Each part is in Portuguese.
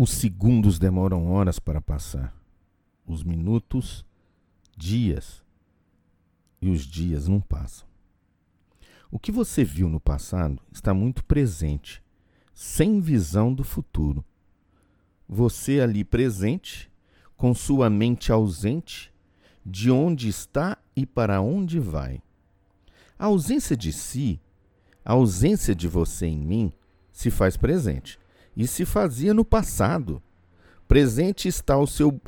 Os segundos demoram horas para passar, os minutos, dias, e os dias não passam. O que você viu no passado está muito presente, sem visão do futuro. Você ali presente, com sua mente ausente, de onde está e para onde vai. A ausência de si, a ausência de você em mim, se faz presente e se fazia no passado. Presente está o seu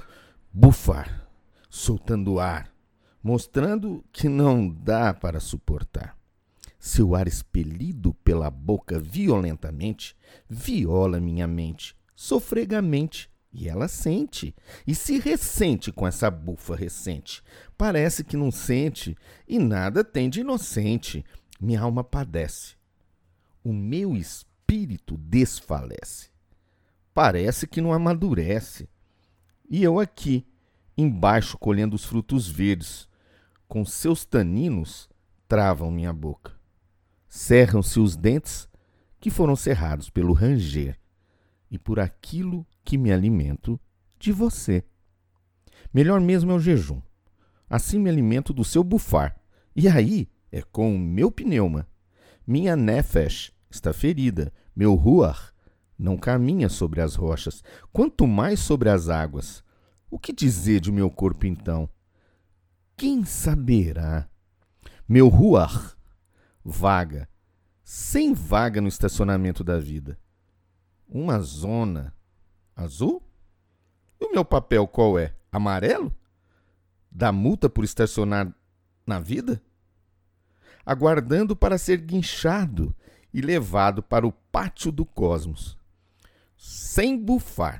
bufar, soltando ar, mostrando que não dá para suportar. Seu ar expelido pela boca violentamente viola minha mente, sofregamente, e ela sente, e se ressente com essa bufa recente. Parece que não sente, e nada tem de inocente. Minha alma padece. O meu espírito espírito desfalece. Parece que não amadurece. E eu aqui, embaixo, colhendo os frutos verdes, com seus taninos, travam minha boca. Cerram-se os dentes que foram cerrados pelo ranger e por aquilo que me alimento de você. Melhor mesmo é o jejum. Assim me alimento do seu bufar. E aí é com o meu pneuma. Minha nefesh está ferida. Meu ruar não caminha sobre as rochas, quanto mais sobre as águas. O que dizer de meu corpo então? Quem saberá? Meu ruar vaga, sem vaga no estacionamento da vida. Uma zona azul? E o meu papel qual é? Amarelo? Da multa por estacionar na vida? Aguardando para ser guinchado e levado para o pátio do cosmos, sem bufar,